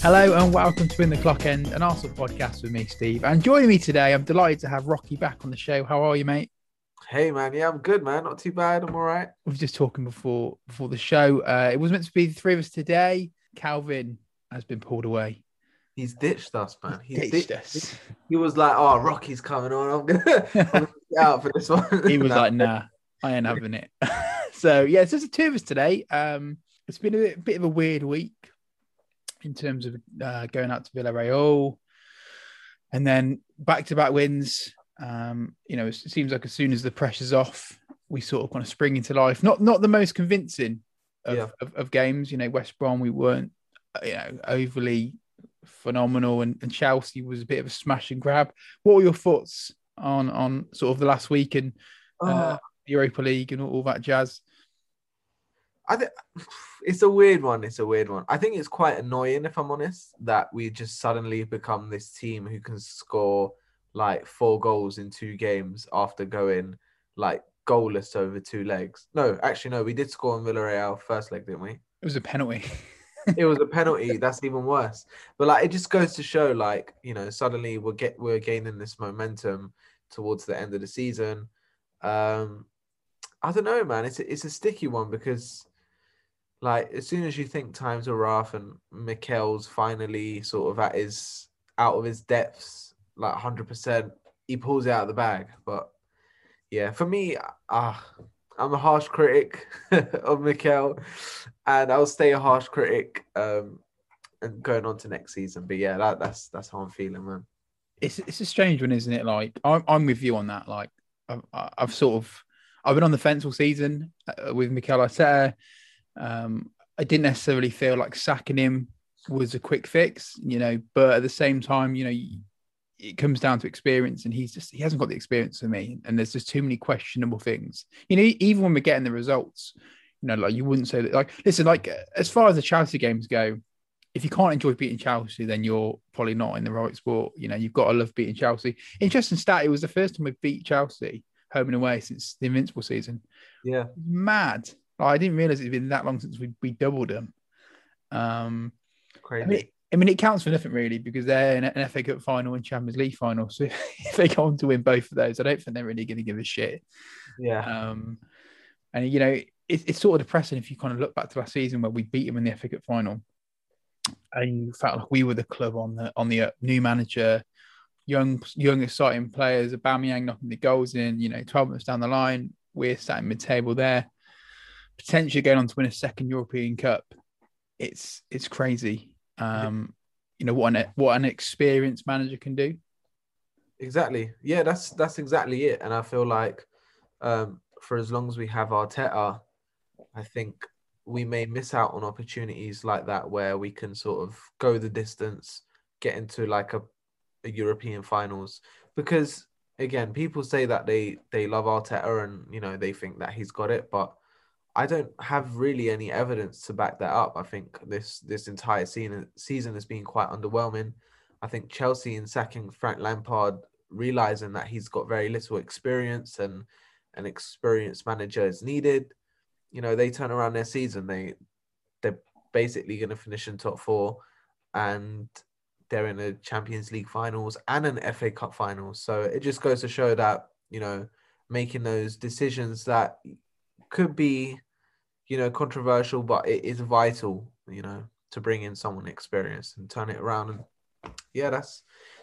Hello and welcome to In the Clock End, an Arsenal podcast with me, Steve. And joining me today, I'm delighted to have Rocky back on the show. How are you, mate? Hey man, yeah, I'm good, man. Not too bad. I'm all right. We were just talking before before the show. Uh, it was meant to be the three of us today. Calvin has been pulled away. He's ditched us, man. He's Ditched us. He was like, "Oh, Rocky's coming on. I'm gonna, I'm gonna get out for this one." He was like, "Nah, I ain't having it." so yeah, it's just the two of us today. Um, it's been a bit, bit of a weird week in terms of uh, going out to Villarreal, and then back to back wins. Um, you know, it seems like as soon as the pressure's off, we sort of kind of spring into life. Not not the most convincing of, Yeah. of, of games. You know, West Brom we weren't uh, you know overly phenomenal, and, and Chelsea was a bit of a smash and grab. What were your thoughts on on sort of the last week and uh, Oh, Europa League and all, all that jazz? I think it's a weird one. It's a weird one. I think it's quite annoying, if I'm honest, that we just suddenly become this team who can score like four goals in two games after going like goalless over two legs. No, actually, no, we did score on Villarreal first leg, didn't we? It was a penalty. it was a penalty. That's even worse. But like, it just goes to show, like, you know, suddenly we're get we're gaining this momentum towards the end of the season. Um, I don't know, man. It's a, it's a sticky one because, like, as soon as you think times are rough and Mikel's finally sort of at his out of his depths, like hundred percent, he pulls it out of the bag. But yeah, for me, ah. I'm a harsh critic of Mikel, and I'll stay a harsh critic um, and going on to next season. But yeah, that, that's that's how I'm feeling, man. it's it's a strange one, isn't it? Like I'm I'm with you on that. Like I've, I've sort of I've been on the fence all season uh, with Mikel Arteta. Um, I didn't necessarily feel like sacking him was a quick fix, you know, but at the same time, you know, it comes down to experience, and he's just he hasn't got the experience for me, and there's just too many questionable things. You know, even when we're getting the results, you know, like you wouldn't say that. Like, listen, like as far as the Chelsea games go, if you can't enjoy beating Chelsea, then you're probably not in the right sport. You know, you've got to love beating Chelsea. Interesting stat: it was the first time we beat Chelsea home and away since the Invincible season. Yeah, Mad! Like, I didn't realize it'd been that long since we we doubled them. Um, crazy. I mean, I mean, it counts for nothing really because they're in an FA Cup final and Champions League final. So if they go on to win both of those, I don't think they're really going to give a shit. yeah, Um, and you know, it, it's sort of depressing if you kind of look back to last season where we beat them in the FA Cup final, and you felt like we were the club on the on the uh, new manager, young young exciting players, Aubameyang knocking the goals in. You know, twelve months down the line, we're sat in mid table there, potentially going on to win a second European Cup. It's it's crazy. Um, you know what an what an experienced manager can do. exactly. Yeah, that's that's exactly it. And I feel like um, for as long as we have Arteta, I think we may miss out on opportunities like that where we can sort of go the distance, get into like a, a European finals. Because again, people say that they they love Arteta and you know they think that he's got it, but I don't have really any evidence to back that up. I think this this entire season season has been quite underwhelming. I think Chelsea in sacking Frank Lampard, realizing that he's got very little experience and an experienced manager is needed. You know, they turn around their season. They they're basically going to finish in top four, and they're in the Champions League finals and an FA Cup finals. So it just goes to show that you know making those decisions that could be you know controversial, but it is vital. You know to bring in someone experienced and turn it around. And yeah, that's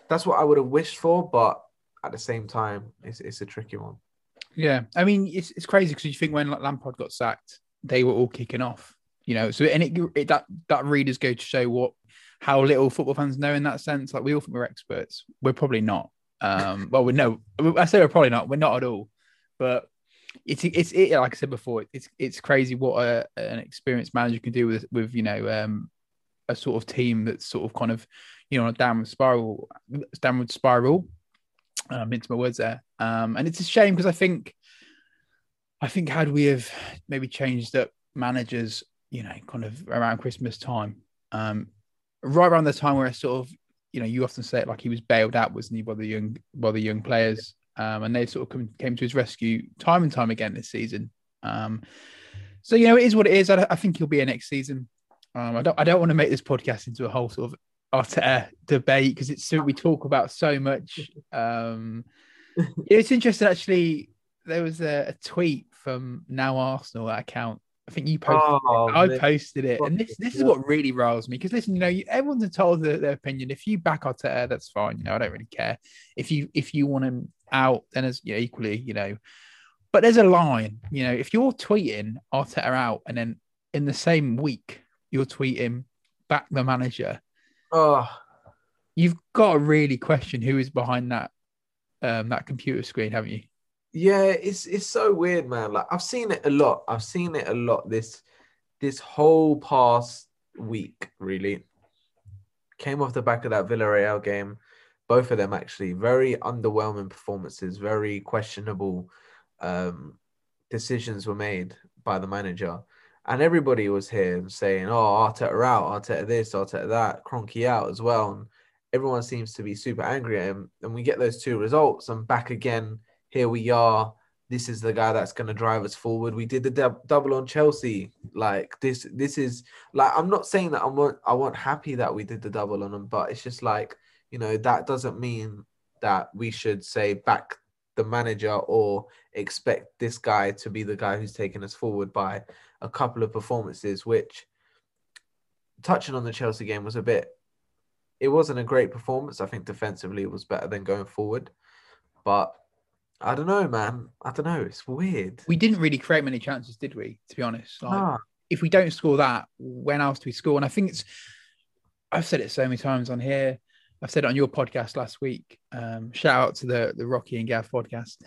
that's what I would have wished for, but at the same time, it's it's a tricky one. Yeah, I mean it's it's crazy because you think when Lampard got sacked, they were all kicking off, you know. So and it, it that that readers go to show what how little football fans know in that sense. Like we all think we're experts, we're probably not. Um, well, we know I say we're probably not. We're not at all, but it's it's it, like I said before, it's it's crazy what a, an experienced manager can do with with you know um, a sort of team that's sort of kind of you know on a downward spiral, downward spiral. Um, into my words there, um, and it's a shame because I think, I think had we have maybe changed up managers, you know, kind of around Christmas time, um, right around the time where I sort of, you know, you often say it like he was bailed out, wasn't he, by the young by the young players, um, and they've sort of come, came to his rescue time and time again this season. Um, so you know, it is what it is. I, I think he'll be here next season. Um, I don't I don't want to make this podcast into a whole sort of Arteta debate because it's we talk about so much. Um, it's interesting actually. There was a, a tweet from Now Arsenal that account. I think you posted. Oh, it. I man. posted it, and this this is what really riles me because listen, you know, you, everyone's entitled to their opinion. If you back Arteta, that's fine. You know, I don't really care. If you if you want him out, then as equally, you know. But there's a line, you know, if you're tweeting Arteta out, and then in the same week you're tweeting back the manager, Oh, you've got to really question who is behind that um that computer screen, haven't you? yeah, it's it's so weird, man. Like I've seen it a lot. I've seen it a lot this this whole past week, really. Came off the back of that Villarreal game. Both of them actually very underwhelming performances, very questionable um, decisions were made by the manager. And everybody was here saying, oh, Arteta out, Arteta this, Arteta that, Kroenke out as well. And everyone seems to be super angry at him. And we get those two results and back again. Here we are. This is the guy that's going to drive us forward. We did the double on Chelsea. Like this, this is like I'm not saying that I want I want happy that we did the double on them, but it's just like you know that doesn't mean that we should say back the manager or expect this guy to be the guy who's taken us forward by a couple of performances, which touching on the Chelsea game was a bit. It wasn't a great performance. I think defensively it was better than going forward, but I don't know, man. I don't know. It's weird. We didn't really create many chances, did we? To be honest, like, if we don't score that, when else do we score? And I think it's, I've said it so many times on here. I've said it on your podcast last week. Um, shout out to the the Rocky and Gav podcast.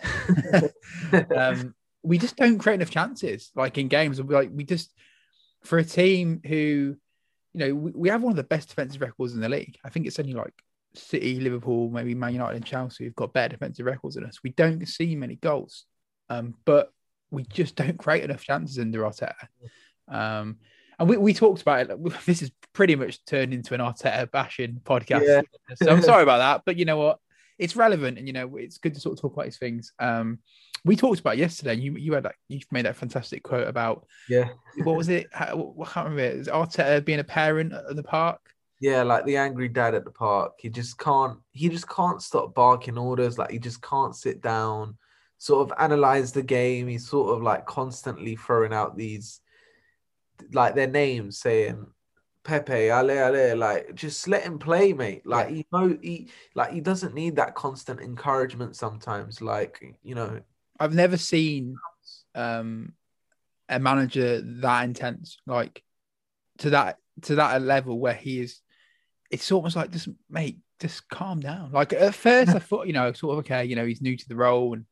um, we just don't create enough chances, like in games. Like we just, for a team who, you know, we, we have one of the best defensive records in the league. I think it's only like City, Liverpool, maybe Man United and Chelsea who've got better defensive records than us. We don't see many goals, um, but we just don't create enough chances under Arteta. Um, and we, we talked about it. This is pretty much turned into an Arteta bashing podcast. Yeah. So I'm sorry about that, but you know what? It's relevant, and you know it's good to sort of talk about these things. Um, we talked about it yesterday. And you you had that you made that fantastic quote about yeah, what was it? I can't remember. It. Is it Arteta being a parent at the park? yeah, like the angry dad at the park. He just can't. He just can't stop barking orders. Like he just can't sit down, sort of analyze the game. He's sort of like constantly throwing out these, like their names, saying Pepe, Ale, Ale. Like just let him play, mate. Like Yeah. he know he like he doesn't need that constant encouragement sometimes. Like you know, I've never seen um, a manager that intense, like to that to that level where he is. It's almost like just mate, just calm down. Like at first, I thought you know, sort of okay, you know, he's new to the role and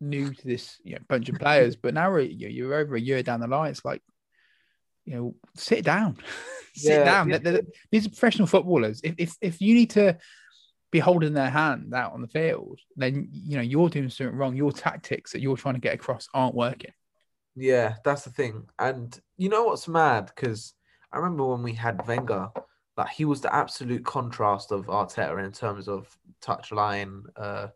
new to this you know, bunch of players, but now we're, you're over a year down the line. It's like you know, sit down, sit Yeah, down. yeah. These are professional footballers. If, if if you need to be holding their hand out on the field, then you know you're doing something wrong. Your tactics that you're trying to get across aren't working. Yeah, that's the thing. And you know what's mad? Because I remember when we had Wenger, like he was the absolute contrast of Arteta in terms of touchline, uh,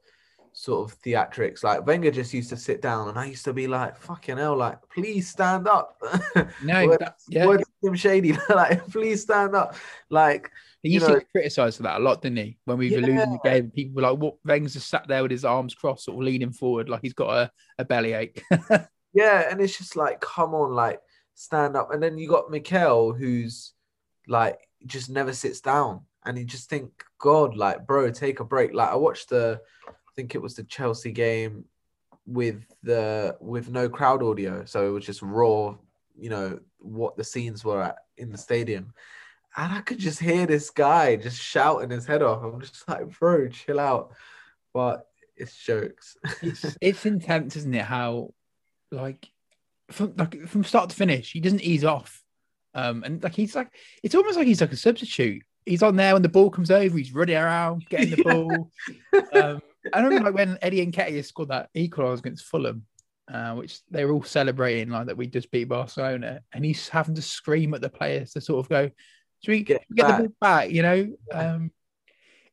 sort of theatrics. Like Wenger just used to sit down, and I used to be like, "Fucking hell!" Like, please stand up. No, Word- that- yeah, word Slim Shady, like, please stand up. Like, he you used know- to criticise for that a lot, didn't he? When we were losing the game, people were like, "What?" Wenger's just sat there with his arms crossed, sort of leaning forward, like he's got a, a bellyache. Yeah, and it's just like, come on, like stand up. And then you got Mikel, who's like just never sits down, and you just think, God, like, bro, take a break. Like, I watched the, think it was the Chelsea game with the with no crowd audio, so it was just raw, you know, what the scenes were at in the stadium. And I could just hear this guy just shouting his head off. I'm just like, bro, chill out. But it's jokes. it's it's intense, isn't it? How like from like from start to finish, he doesn't ease off. Um, and like he's like it's almost like he's like a substitute. He's on there when the ball comes over, he's running around, getting the Yeah. ball. Um, I remember like when Eddie and Nketiah scored that equaliser against Fulham, uh, which they were all celebrating like that we just beat Barcelona, and he's having to scream at the players to sort of go, "Should we Get get, the ball back?" You know. Yeah. Um,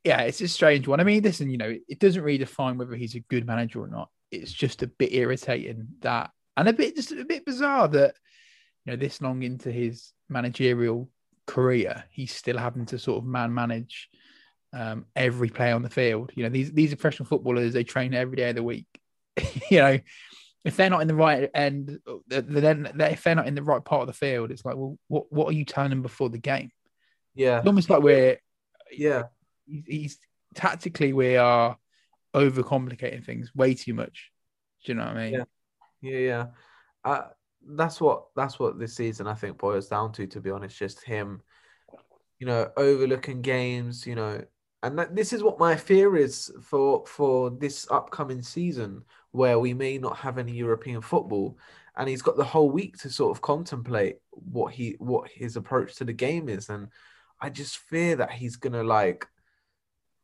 yeah, it's a strange one. I mean, listen, you know, it doesn't really define whether he's a good manager or not. It's just a bit irritating that, and a bit just a bit bizarre that, you know, this long into his managerial career, he's still having to sort of man manage um, every player on the field. You know, these these professional footballers. They train every day of the week. you know, if they're not in the right end, then if they're not in the right part of the field, it's like, well, what what are you telling before the game? Yeah, it's almost like we're yeah. He's, he's tactically we are overcomplicating things way too much. Do you know what I mean? Yeah, yeah, yeah. Uh, that's what that's what this season I think boils down to. To be honest, just him, you know, overlooking games. You know, and that, this is what my fear is for for this upcoming season, where we may not have any European football, and he's got the whole week to sort of contemplate what he what his approach to the game is, and I just fear that he's gonna like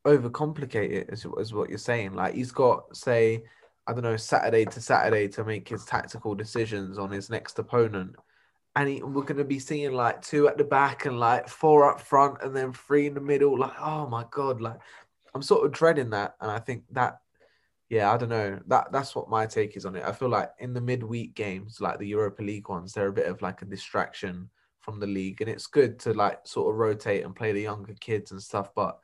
overcomplicate it, as, as what you're saying. Like he's got say I don't know, Saturday to Saturday to make his tactical decisions on his next opponent. And he, we're going to be seeing like two at the back and like four up front and then three in the middle. Like, oh my God. Like, I'm sort of dreading that. And I think that, yeah, I don't know. That That's what my take is on it. I feel like in the midweek games, like the Europa League ones, they're a bit of like a distraction from the league. And it's good to like sort of rotate and play the younger kids and stuff. But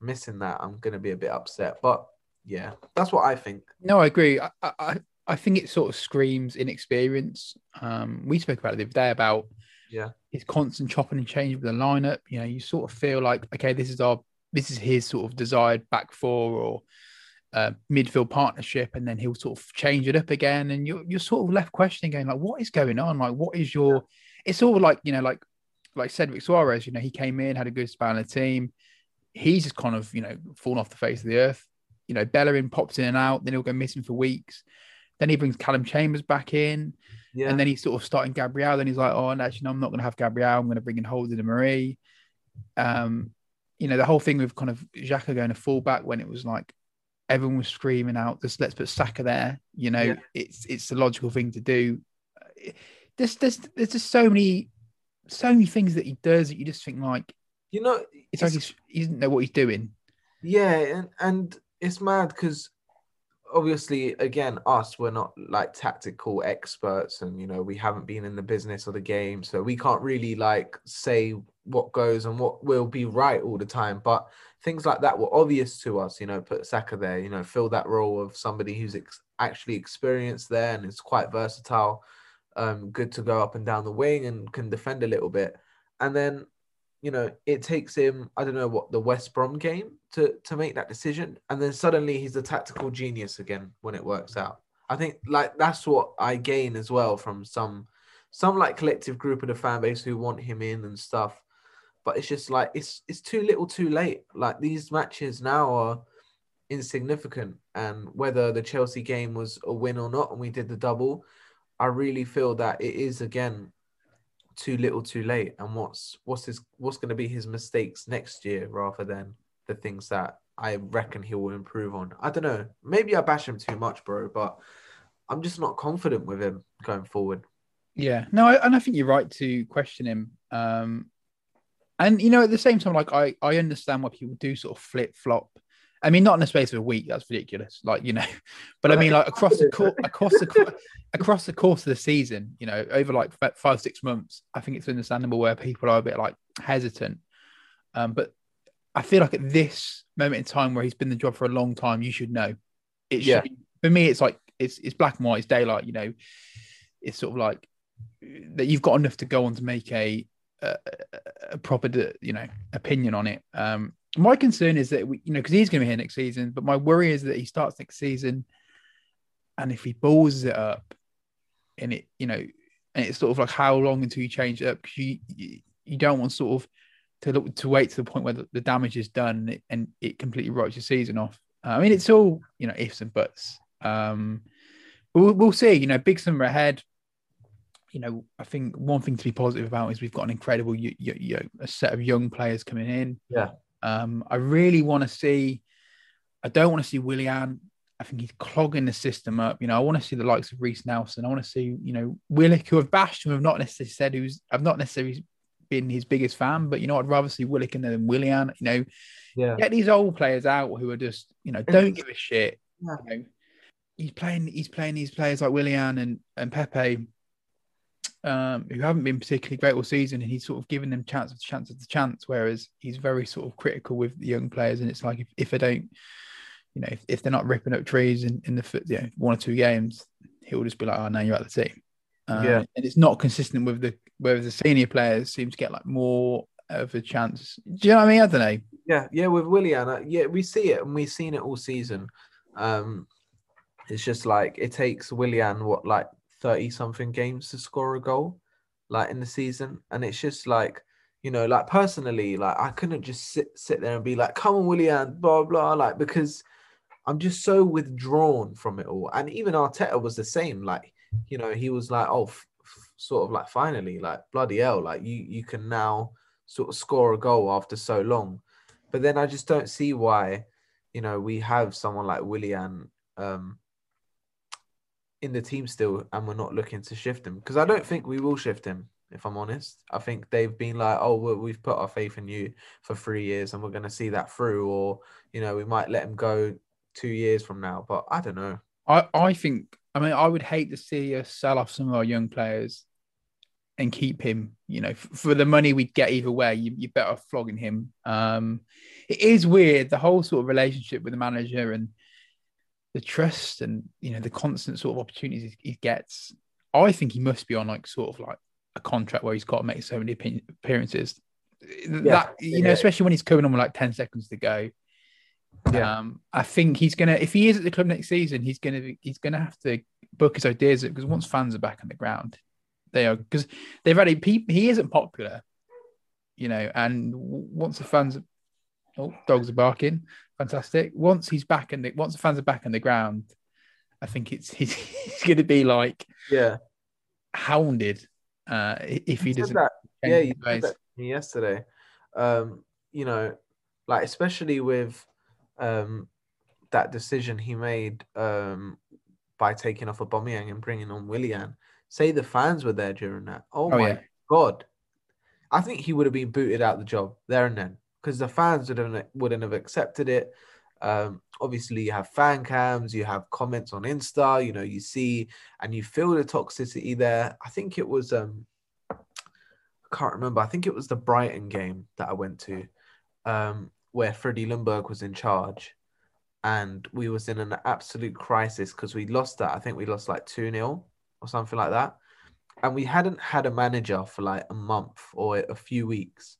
missing that, I'm going to be a bit upset. But yeah, that's what I think. No, I agree. I, I, I think it sort of screams inexperience. Um, we spoke about it the other day about yeah his constant chopping and changing with the lineup. You know, you sort of feel like okay, this is our this is his sort of desired back four or uh, midfield partnership, and then he'll sort of change it up again, and you're you're sort of left questioning, going like, what is going on? Like, what is your? It's all like you know, like like Cedric Soares. You know, he came in, had a good spell in the team. He's just kind of you know fallen off the face of the earth you know, Bellerin pops in and out, then he'll go missing for weeks. Then he brings Callum Chambers back in. Yeah. And then he's sort of starting Gabriel. Then he's like, oh, and actually, no, I'm not going to have Gabriel. I'm going to bring in Holding and Mari. Um, you know, the whole thing with kind of Xhaka going to fullback when it was like everyone was screaming out, just let's put Saka there. You know, yeah. it's it's the logical thing to do. There's, there's, there's just so many, so many things that he does that you just think like, you know, it's, it's like he's, he doesn't know what he's doing. Yeah, and and it's mad because obviously again us we're not like tactical experts and you know we haven't been in the business or the game so we can't really like say what goes and what will be right all the time but things like that were obvious to us you know put Saka there you know fill that role of somebody who's ex- actually experienced there and is quite versatile um good to go up and down the wing and can defend a little bit. And then you know, it takes him, I don't know what, the West Brom game to to make that decision. And then suddenly he's a tactical genius again when it works out. I think like that's what I gain as well from some some like collective group of the fan base who want him in and stuff. But it's just like it's it's too little too late. Like these matches now are insignificant. And whether the Chelsea game was a win or not, and we did the double, I really feel that it is again too little too late and what's what's his what's going to be his mistakes next year rather than the things that I reckon he will improve on. I don't know. Maybe I bash him too much, bro, but I'm just not confident with him going forward. Yeah, no, I, and I think you're right to question him. Um, and you know, at the same time, like I, I understand why people do sort of flip flop I mean, not in the space of a week. That's ridiculous. Like you know, but I mean, like across the course, across the across the course of the season, you know, over like five six months, I think it's understandable where people are a bit like hesitant. Um, but I feel like at this moment in time where he's been the job for a long time, you should know. It should, yeah. For me, it's like it's it's black and white. It's daylight. You know, it's sort of like that. You've got enough to go on to make a a, a proper, you know, opinion on it. Um, my concern is that we, you know, because he's going to be here next season, but my worry is that he starts next season, and if he balls it up, and it, you know, and it's sort of like how long until you change it up because you, you, don't want sort of to look to wait to the point where the, the damage is done and it, completely writes your season off. Uh, I mean, it's all you know ifs and buts. Um, we'll, we'll see. You know, big summer ahead. You know, I think one thing to be positive about is we've got an incredible you, you, you, a set of young players coming in. Yeah. Um, I really want to see. I don't want to see Willian. I think he's clogging the system up. You know, I want to see the likes of Reiss Nelson. I want to see, you know, Willock, who have bashed him, have not necessarily said who's, I've not necessarily been his biggest fan, but you know, I'd rather see Willock than Willian. You know, yeah. get these old players out who are just, you know, don't give a shit. Yeah. You know, he's playing, he's playing these players like Willian and and Pepe um, who haven't been particularly great all season, and he's sort of given them chance after chance after chance. Whereas he's very sort of critical with the young players, and it's like if, if they don't, you know, if, if they're not ripping up trees in, in the you know, one or two games, he'll just be like, "Oh, now you're out of the team." Um, Yeah. and it's not consistent with the whereas the senior players seem to get like more of a chance. Do you know what I mean? I don't know. Yeah, yeah, with Willian, uh, yeah, we see it and we've seen it all season. Um, it's just like it takes Willian what like thirty something games to score a goal, like in the season, and it's just like you know, like personally, like I couldn't just sit sit there and be like, "Come on, Willian," blah blah, like because I'm just so withdrawn from it all. And even Arteta was the same. Like, you know, he was like, "Oh, f- f- sort of like finally, like bloody hell, like you you can now sort of score a goal after so long." But then I just don't see why, you know, we have someone like Willian um, in the team still, and we're not looking to shift him because I don't think we will shift him. If I'm honest, I think they've been like, "Oh, well, we've put our faith in you for three years, and we're going to see that through," or you know, we might let him go two years from now. But I don't know. I, I think I mean I would hate to see us sell off some of our young players and keep him. You know, f- for the money we'd get either way, you, you're better flogging him. Um, it is weird the whole sort of relationship with the manager and the trust and you know the constant sort of opportunities he, he gets. I think he must be on like sort of like a contract where he's got to make so many appear- appearances. That you know, yeah. especially when he's coming on with like ten seconds to go. Yeah. Um, I think he's gonna if he is at the club next season, he's gonna he's gonna have to book his ideas because once fans are back on the ground, they are because they've already pe- he isn't popular, you know, and once the fans, oh, dogs are barking, fantastic. Once he's back and once the fans are back on the ground, I think it's he's, he's gonna be like Yeah, hounded uh, if he said doesn't. that. Yeah, said that yesterday. Um, you know, like especially with um that decision he made um by taking off Aubameyang and bringing on Willian. Say the fans were there during that. Oh, Oh, my yeah. god! I think he would have been booted out the job there and then because the fans would have wouldn't have accepted it. Um, obviously, you have fan cams, you have comments on Insta. You know, you see and you feel the toxicity there. I think it was um I can't remember. I think it was the Brighton game that I went to, um, where Freddie Ljungberg was in charge, and we was in an absolute crisis because we lost that. I think we lost like two 0 or something like that, and we hadn't had a manager for like a month or a few weeks,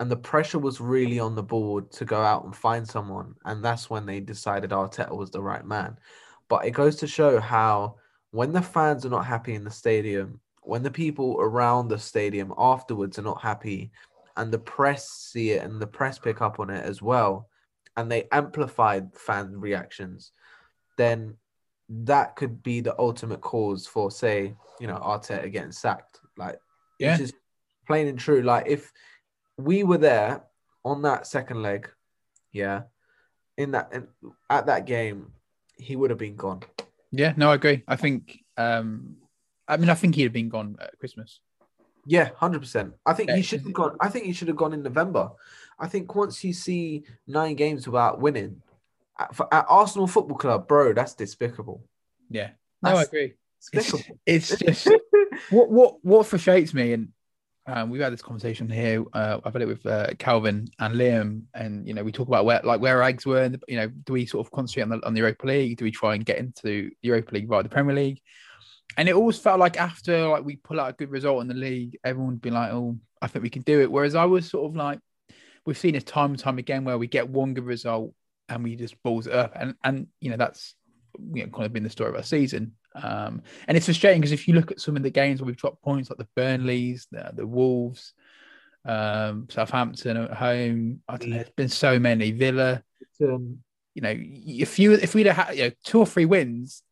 and the pressure was really on the board to go out and find someone, and that's when they decided Arteta was the right man. But it goes to show how when the fans are not happy in the stadium, when the people around the stadium afterwards are not happy, and the press see it and the press pick up on it as well, and they amplify fan reactions, then that could be the ultimate cause for, say, you know, Arteta getting sacked. Like, Yeah. it's just plain and true. Like, if we were there on that second leg, yeah, in that in, at that game, he would have been gone. Yeah, no, I agree. I think um, I mean I think he'd have been gone at Christmas. Yeah, hundred percent. I think Yeah, he should have gone. I think he should have gone in November. I think once you see nine games without winning at, for, at Arsenal Football Club, bro, that's despicable. Yeah, no, I That's agree. It's, it's just what what what frustrates me, and um, we've had this conversation here. Uh, I've had it with uh, Calvin and Liam, and you know we talk about where like where our eggs were. And, you know, do we sort of concentrate on the on the Europa League? Do we try and get into the Europa League via the Premier League? And it always felt like after like we pull out a good result in the league, everyone would be like, "Oh, I think we can do it." Whereas I was sort of like, we've seen it time and time again where we get one good result and we just balls it up, and and you know that's you know, kind of been the story of our season. Um, and it's frustrating because if you look at some of the games where we've dropped points, like the Burnleys, the, the Wolves, um, Southampton at home, I don't know, there's been so many. Villa, Um, you know, if you if we'd have had you know, two or three wins,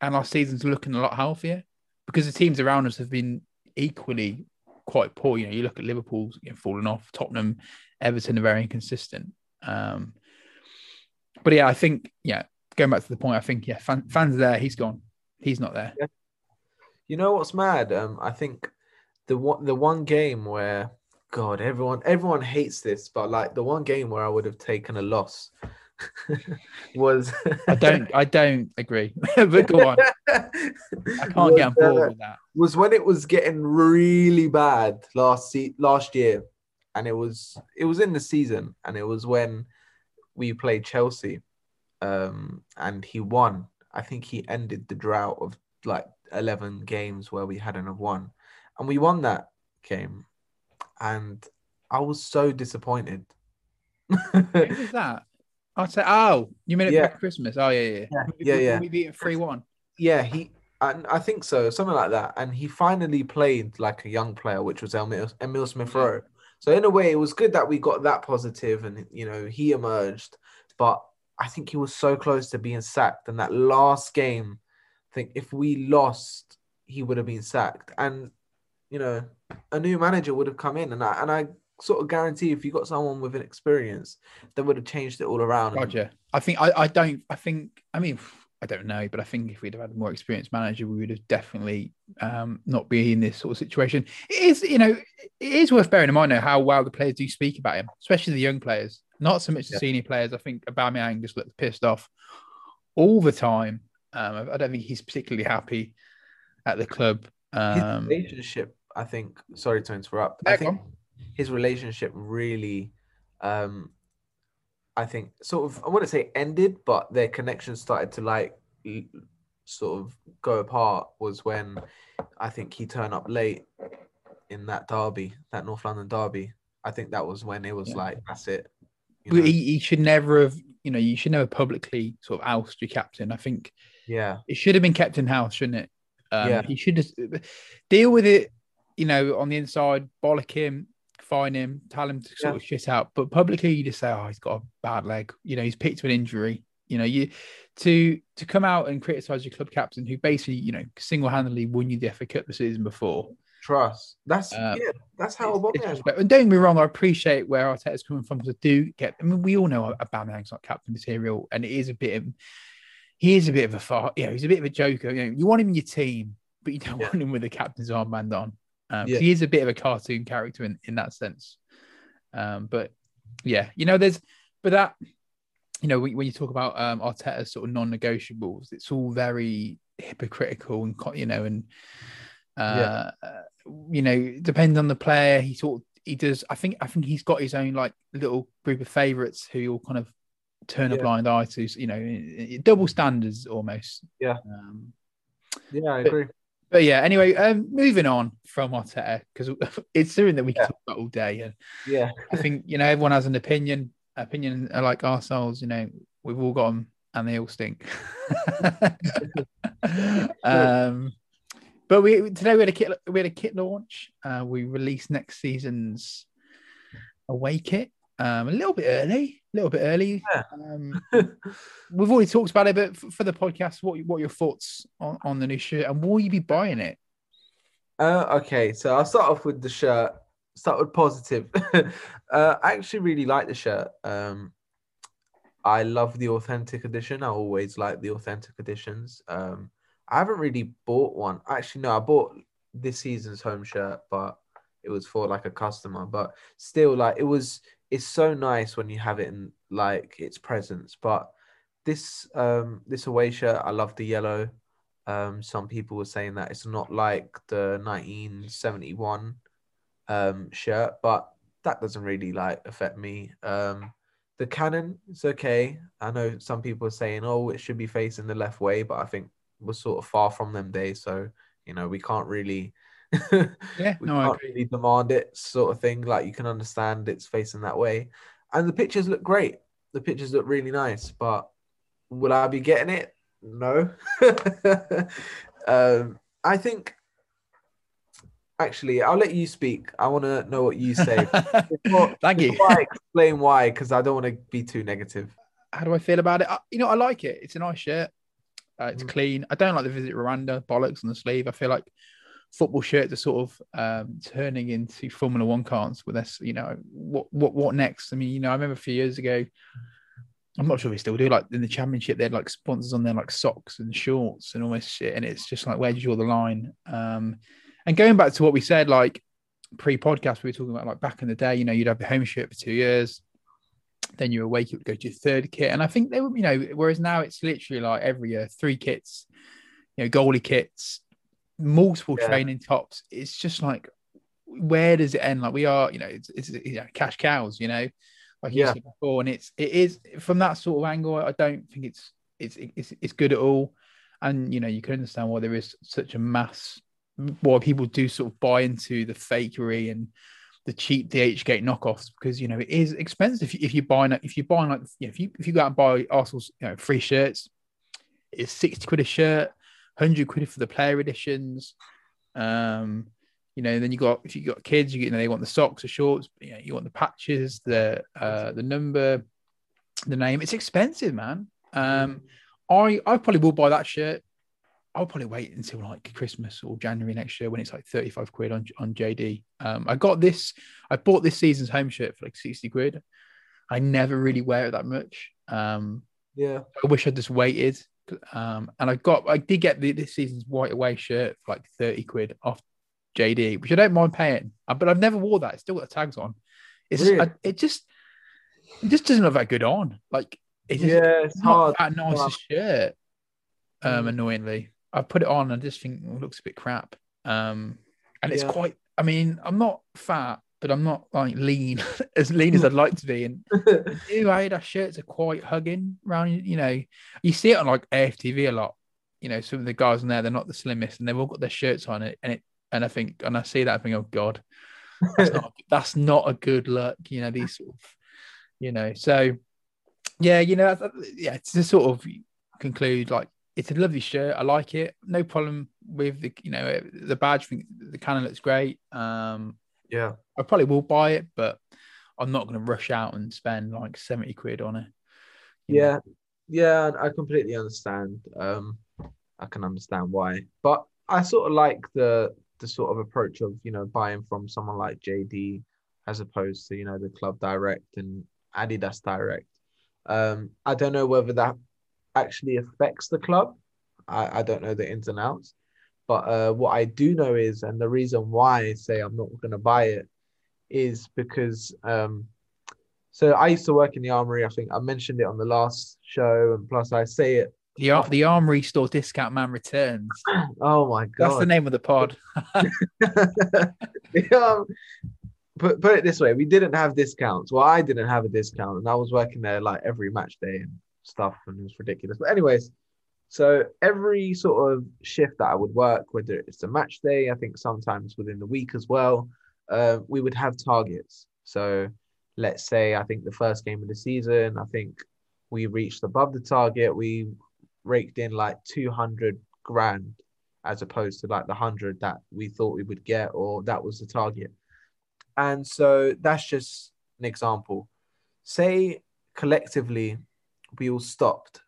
and our season's looking a lot healthier because the teams around us have been equally quite poor. You know, you look at Liverpool's you know, falling off, Tottenham, Everton are very inconsistent. Um, but yeah, I think yeah, going back to the point, I think yeah, fan, fans there, he's gone, he's not there. you know what's mad? Um, I think the one the one game where God, everyone everyone hates this, but like the one game where I would have taken a loss was I don't I don't agree. but go on. I can't get on board uh, with that. was when it was getting really bad last se- last year, and it was it was in the season, and it was when we played Chelsea, um, and he won. I think he ended the drought of like eleven games where we hadn't have won, and we won that game, and I was so disappointed. Who was that? I'd say, oh, you mean it Yeah. Christmas? Oh, yeah, yeah. Yeah, We- yeah, we- yeah. We beat it 3 1. yeah, he. And I think so, something like that. And he finally played like a young player, which was Emil, Emil Smith Rowe. So in a way, it was good that we got that positive, and you know he emerged. But I think he was so close to being sacked. And that last game, I think if we lost, he would have been sacked. And you know, a new manager would have come in, and I and I sort of guarantee if you got someone with an experience, they would have changed it all around. Roger. I think, I, I don't, I think, I mean, I don't know, but I think if we'd have had a more experienced manager, we would have definitely um, not be in this sort of situation. It is, you know, it is worth bearing in mind how well the players do speak about him, especially the young players. Not so much the Yeah. senior players. I think Aubameyang just looks pissed off all the time. Um, I- don't think he's particularly happy at the club. his Um, relationship, I think. Sorry to interrupt. I think his relationship really, um, I think, sort of. I wouldn't say ended, but their connection started to like sort of go apart. Was when I think he turned up late in that derby, that North London derby. I think that was when it was Yeah. like, that's it. You know? he, he should never have, you know, you should never publicly sort of oust your captain. I think yeah, it should have been kept in house, shouldn't it? Um, Yeah. He should just deal with it, you know, on the inside, bollock him, fine him, tell him to sort Yeah. of shit out. But publicly, you just say, "Oh, he's got a bad leg." You know, he's picked an injury. You know, you to to come out and criticize your club captain, who basically, you know, single handedly won you the FA Cup the season before. Trust. That's Uh, yeah, that's how Aubameyang. And don't get me wrong, I appreciate where Arteta's coming from because I do get. I mean, we all know Aubameyang's not captain material, and it is a bit. Of, he is a bit of a far. You know, he's a bit of a joker. You know, you want him in your team, but you don't Yeah. want him with the captain's armband on. Um, Yeah. he is a bit of a cartoon character in, in that sense. Um, but yeah, you know, there's, but that, you know, when, when you talk about um, Arteta's sort of non-negotiables, it's all very hypocritical and you know, and uh, you know, depends on the player. He sort of, he does. I think I think he's got his own like little group of favourites who you'll kind of turn a blind eye to. You know, double standards almost. Yeah. Um, Yeah, I But- agree. but yeah. Anyway, um, moving on from Arteta because it's something that we can Yeah. talk about all day. And Yeah, I think you know everyone has an opinion. Opinion are like ourselves. You know, we've all got them, and they all stink. um, but we today we had a kit we had a kit launch. Uh, we released next season's away kit. Um, a little bit early, a little bit early. Yeah. Um, we've already talked about it, but for the podcast, what what are your thoughts on, on the new shirt, and will you be buying it? Uh, okay, so I'll start off with the shirt. Start with positive. uh, I actually really like the shirt. Um, I love the authentic edition. I always like the authentic editions. Um, I haven't really bought one. Actually, no, I bought this season's home shirt, but it was for like a customer. But still, like it was. It's so nice when you have it in like its presence. But this um this away shirt, I love the yellow. Um, some people were saying that it's not like the 1971 um, shirt, but that doesn't really like affect me. Um, the cannon is okay. I know some people are saying, oh, it should be facing the left way, but I think we're sort of far from them days, so you know we can't really. Yeah, we no, can't agree. really demand it, sort of thing. Like you can understand it's facing that way, and the pictures look great. The pictures look really nice, but will I be getting it? No. um, I think. Actually, I'll let you speak. I want to know what you say. Before- Thank you. before I explain why, because I don't want to be too negative. How do I feel about it? I, you know, I like it. It's a nice shirt. Uh, it's Mm. clean. I don't like the Visit Rwanda bollocks on the sleeve. I feel like football shirts are sort of um, turning into Formula One cars with this. You know, what what what next? I mean, you know, I remember a few years ago. I'm not sure if we still do. Like in the championship, they had like sponsors on their like socks and shorts and all this shit. And it's just like, where do you draw the line? Um, and going back to what we said, like pre-podcast, we were talking about like back in the day. You know, you'd have the home shirt for two years. Then you're awake, you would go to your third kit. And I think they were, you know, whereas now it's literally like every year, three kits, you know, goalie kits, multiple Yeah. training tops. It's just like, where does it end? Like we are, you know, it's, it's you know, cash cows, you know, like you Yeah. said before. And it's it is from that sort of angle. I don't think it's it's it's it's good at all. And you know, you can understand why there is such a mass, why people do sort of buy into the fakery and the cheap DHgate knockoffs because you know it is expensive if you buy if you buy like you know, if you if you go out and buy Arsenal's you know free shirts, it's sixty quid a shirt, hundred quid for the player editions. Um, you know, then you got if you got kids, you, you know they want the socks, the shorts, you know, you want the patches, the uh the number, the name. It's expensive, man. Um, I I probably will buy that shirt. I'll probably wait until like Christmas or January next year when it's like 35 quid on, on JD. Um, I got this, I bought this season's home shirt for like 60 quid. I never really wear it that much. Um, Yeah. I wish I'd just waited. Um, and I got, I did get the, this season's white away shirt for like 30 quid off JD, which I don't mind paying, Uh, but I've never wore that. It's still got the tags on. It's Really? I, it just, it just doesn't look that good on. Like, it's just, Yeah, it's not hard. that nice a shirt. Um, Mm. annoyingly, I put it on and I just think oh, it looks a bit crap. Um, and it's Yeah. quite. I mean, I'm not fat, but I'm not like lean as lean as I'd like to be. And new Adidas shirts are quite hugging around. You know, you see it on like AFTV a lot. You know, some of the guys in there, they're not the slimmest, and they've all got their shirts on it. And it, and I think, and I see that, I think, oh god, that's not that's not a good look. You know, these sort of, you know, so yeah, you know, yeah, to sort of conclude like it's a lovely shirt. I like it. No problem with the, you know, the badge. I think the cannon looks great. Um, yeah. I probably will buy it, but I'm not going to rush out and spend like 70 quid on it. you know. Yeah. Yeah, I completely understand. Um, I can understand why. But I sort of like the the sort of approach of, you know, buying from someone like JD as opposed to, you know, the club direct and Adidas direct. Um, I don't know whether that actually affects the club. I, I don't know the ins and outs. But uh, what I do know is, and the reason why I say I'm not going to buy it is because um, so I used to work in the armory. I think I mentioned it on the last show, and plus I say it. The, Ar- the Armory Store Discount Man returns. Oh my god! That's the name of the pod. um, put put it this way: we didn't have discounts. Well, I didn't have a discount, and I was working there like every match day and stuff, and it was ridiculous. But anyways, so every sort of shift that I would work, whether it's a match day, I think sometimes within the week as well, uh, we would have targets. So let's say I think the first game of the season, I think we reached above the target. We raked in like 200 grand as opposed to like the 100 that we thought we would get or that was the target. And so that's just an example. Say collectively we all stopped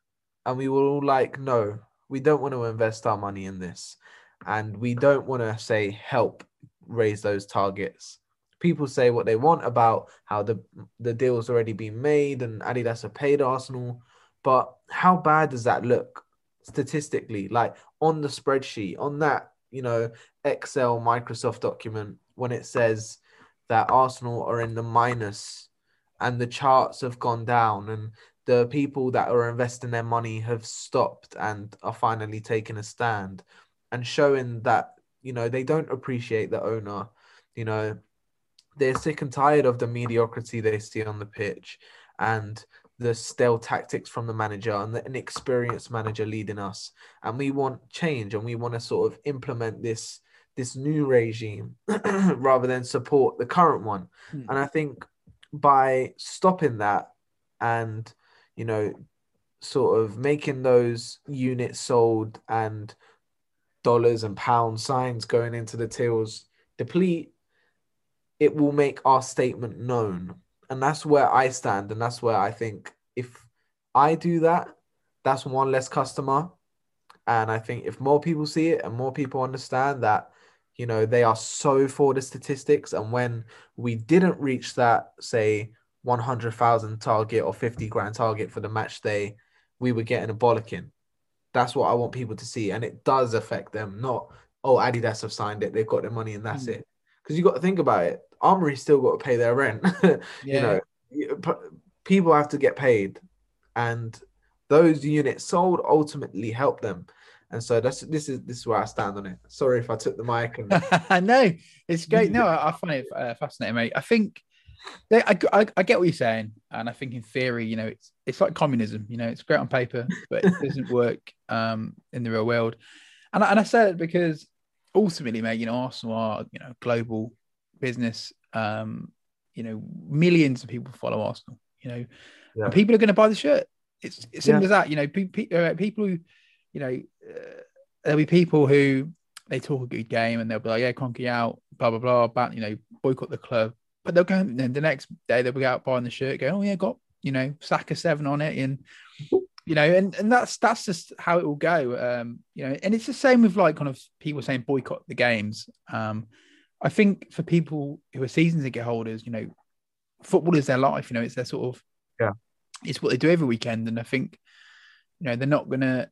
and we were all like, no, we don't want to invest our money in this. And we don't want to say help raise those targets. People say what they want about how the the deal's already been made and Adidas have paid Arsenal, but how bad does that look statistically? Like on the spreadsheet, on that you know Excel Microsoft document, when it says that Arsenal are in the minus and the charts have gone down and the people that are investing their money have stopped and are finally taking a stand and showing that you know they don't appreciate the owner. You know they're sick and tired of the mediocrity they see on the pitch and the stale tactics from the manager and the inexperienced manager leading us. And we want change and we want to sort of implement this this new regime rather than support the current one. Hmm. and i think by stopping that and you know sort of making those units sold and dollars and pound signs going into the tills deplete it will make our statement known. And that's where i stand and that's where i think if i do that that's one less customer. And i think if more people see it and more people understand that you know they are so for the statistics and when we didn't reach that say 100,000 target or 50 grand target for the match day we were getting a bollocking that's what i want people to see and it does affect them not oh adidas have signed it they've got their money and that's Mm. it because you got to think about it armory still got to pay their rent Yeah. you know people have to get paid, and those units sold ultimately help them. And so that's this is this is where I stand on it. Sorry if I took the mic. And... no, it's great. No, I, I find it uh, fascinating, mate. I think I, I, I, get what you're saying, and I think in theory, you know, it's it's like communism. You know, it's great on paper, but it doesn't work um, in the real world. And I, and I say it because ultimately, mate, you know, Arsenal are you know global business. Um, you know, millions of people follow Arsenal. You know, yeah. and people are going to buy the shirt. It's, it's simple yeah. as that. You know, pe- pe- uh, people who, you know, uh, there'll be people who they talk a good game and they'll be like, yeah, Kroenke out, blah blah blah, about you know, boycott the club but they'll go and then the next day they'll be out buying the shirt, go, oh yeah, got you know Saka seven on it, and you know, and and that's that's just how it will go. Um, you know, and it's the same with like kind of people saying boycott the games. Um, I think for people who are season ticket holders, you know, football is their life. You know, it's their sort of yeah, it's what they do every weekend, and I think you know they're not gonna.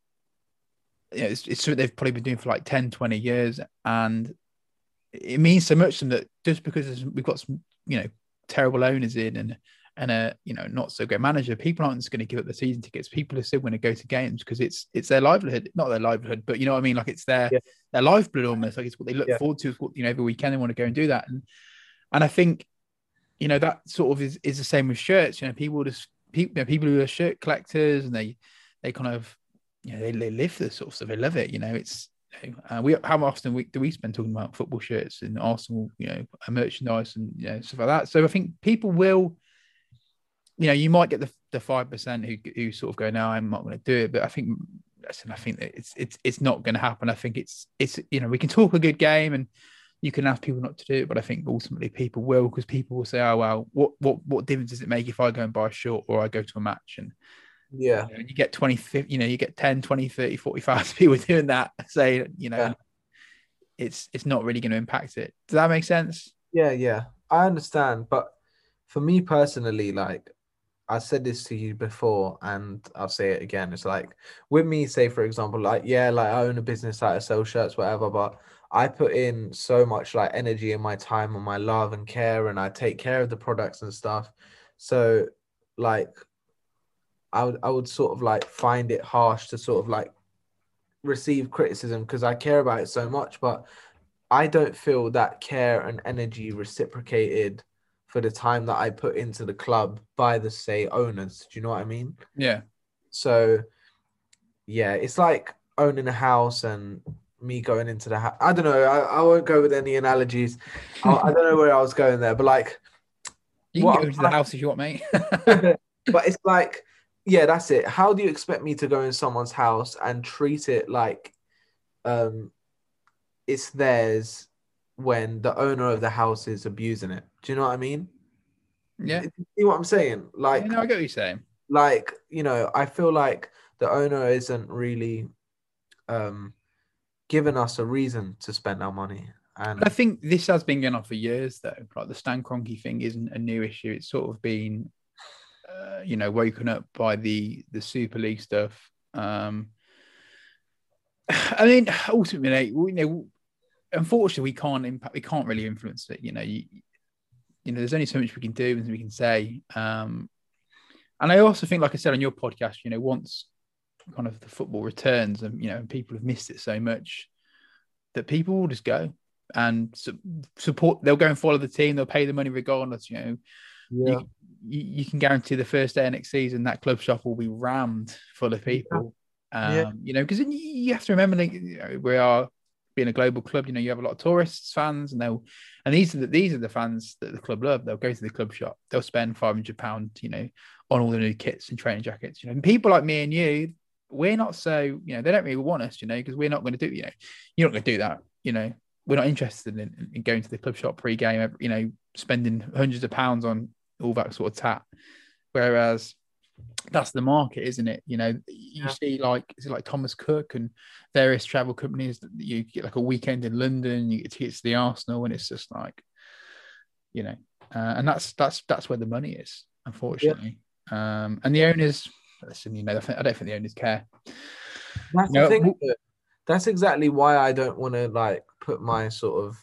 You know, it's, it's what they've probably been doing for like 10, 20 years, and it means so much to them that just because we've got some you know terrible owners in and and a you know not so great manager, people aren't just going to give up the season tickets. People are still going to go to games because it's it's their livelihood, not their livelihood, but you know what I mean. Like it's their yeah. their lifeblood almost. Like it's what they look yeah. forward to. What, you know, every weekend they want to go and do that. And and I think you know that sort of is is the same with shirts. You know, people just people you know, people who are shirt collectors and they they kind of you know they, they live this sort of stuff. They love it. You know, it's uh, we how often we, do we spend talking about football shirts and Arsenal, you know, merchandise and you know stuff like that. So I think people will, you know, you might get the the five percent who who sort of go, no, I'm not going to do it. But I think, listen, I think that it's it's it's not going to happen. I think it's it's you know we can talk a good game and you can ask people not to do it, but I think ultimately people will because people will say, oh well, what what what difference does it make if I go and buy a shirt or I go to a match and yeah. You, know, you get 20, 50, you know, you get 10, 20, 30, 45 people doing that. Say, you know, yeah. it's it's not really going to impact it. Does that make sense? Yeah, yeah. I understand. But for me personally, like I said this to you before and I'll say it again. It's like with me, say for example, like, yeah, like I own a business, like I sell shirts, whatever, but I put in so much like energy and my time and my love and care and I take care of the products and stuff. So like I would I would sort of like find it harsh to sort of like receive criticism because I care about it so much, but I don't feel that care and energy reciprocated for the time that I put into the club by the say owners. Do you know what I mean? Yeah. So yeah, it's like owning a house and me going into the house. I don't know. I, I won't go with any analogies. I, I don't know where I was going there, but like you can go to the house if you want, mate. but it's like yeah, that's it. How do you expect me to go in someone's house and treat it like um it's theirs when the owner of the house is abusing it? Do you know what I mean? Yeah. See what I'm saying? Like, yeah, no, I get what you're saying. Like, you know, I feel like the owner isn't really um giving us a reason to spend our money. And I think this has been going on for years, though. Like the Stan Kroenke thing isn't a new issue. It's sort of been uh, you know, woken up by the the Super League stuff. Um, I mean, ultimately, you know, unfortunately, we can't impact. We can't really influence it. You know, you, you know, there's only so much we can do and we can say. Um, and I also think, like I said on your podcast, you know, once kind of the football returns, and you know, people have missed it so much that people will just go and su- support. They'll go and follow the team. They'll pay the money regardless. You know, yeah. You, you, you, can guarantee the first day of next season that club shop will be rammed full of people. Yeah. Um, you know, because you have to remember that you know, we are being a global club. You know, you have a lot of tourists, fans, and they'll and these are the these are the fans that the club love. They'll go to the club shop. They'll spend five hundred pound, you know, on all the new kits and training jackets. You know, and people like me and you, we're not so you know they don't really want us, you know, because we're not going to do you know you're not going to do that. You know, we're not interested in, in going to the club shop pre-game. You know, spending hundreds of pounds on all that sort of tat. Whereas that's the market, isn't it? You know, you yeah. see like is it like Thomas Cook and various travel companies that you get like a weekend in London, you get tickets to the Arsenal, and it's just like, you know, uh, and that's that's that's where the money is, unfortunately. Yeah. Um, and the owners, listen, you know, I don't think the owners care. That's you know, the thing. That's exactly why I don't want to like put my sort of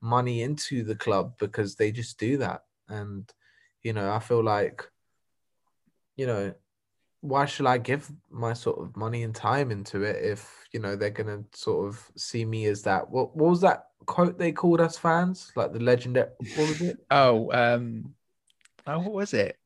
money into the club because they just do that, and you know, I feel like you know, why should I give my sort of money and time into it if you know they're gonna sort of see me as that? What what was that quote they called us fans? Like the legendary what was it? Oh, um, oh, what was it?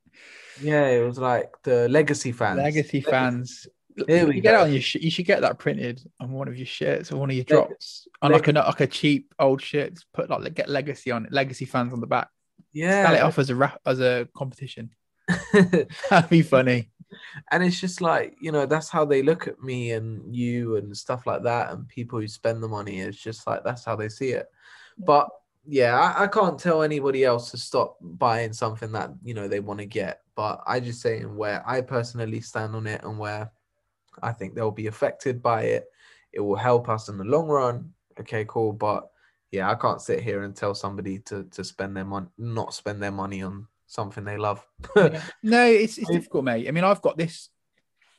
Yeah, it was like the legacy fans. Legacy fans. Here we you get go. on your sh- you should get that printed on one of your shirts or one of your Leg- drops on like a like a cheap old shirt. Put like get legacy on it, legacy fans on the back. Sell it Yeah. off as a rap as a competition. That'd be funny. and it's just like you know that's how they look at me and you and stuff like that and people who spend the money it's just like that's how they see it but yeah I, I can't tell anybody else to stop buying something that you know they want to get but i just saying where i personally stand on it and where i think they'll be affected by it it will help us in the long run okay cool but yeah i can't sit here and tell somebody to to spend their money not spend their money on something they love No, it's it's difficult, mate. I mean, I've got this.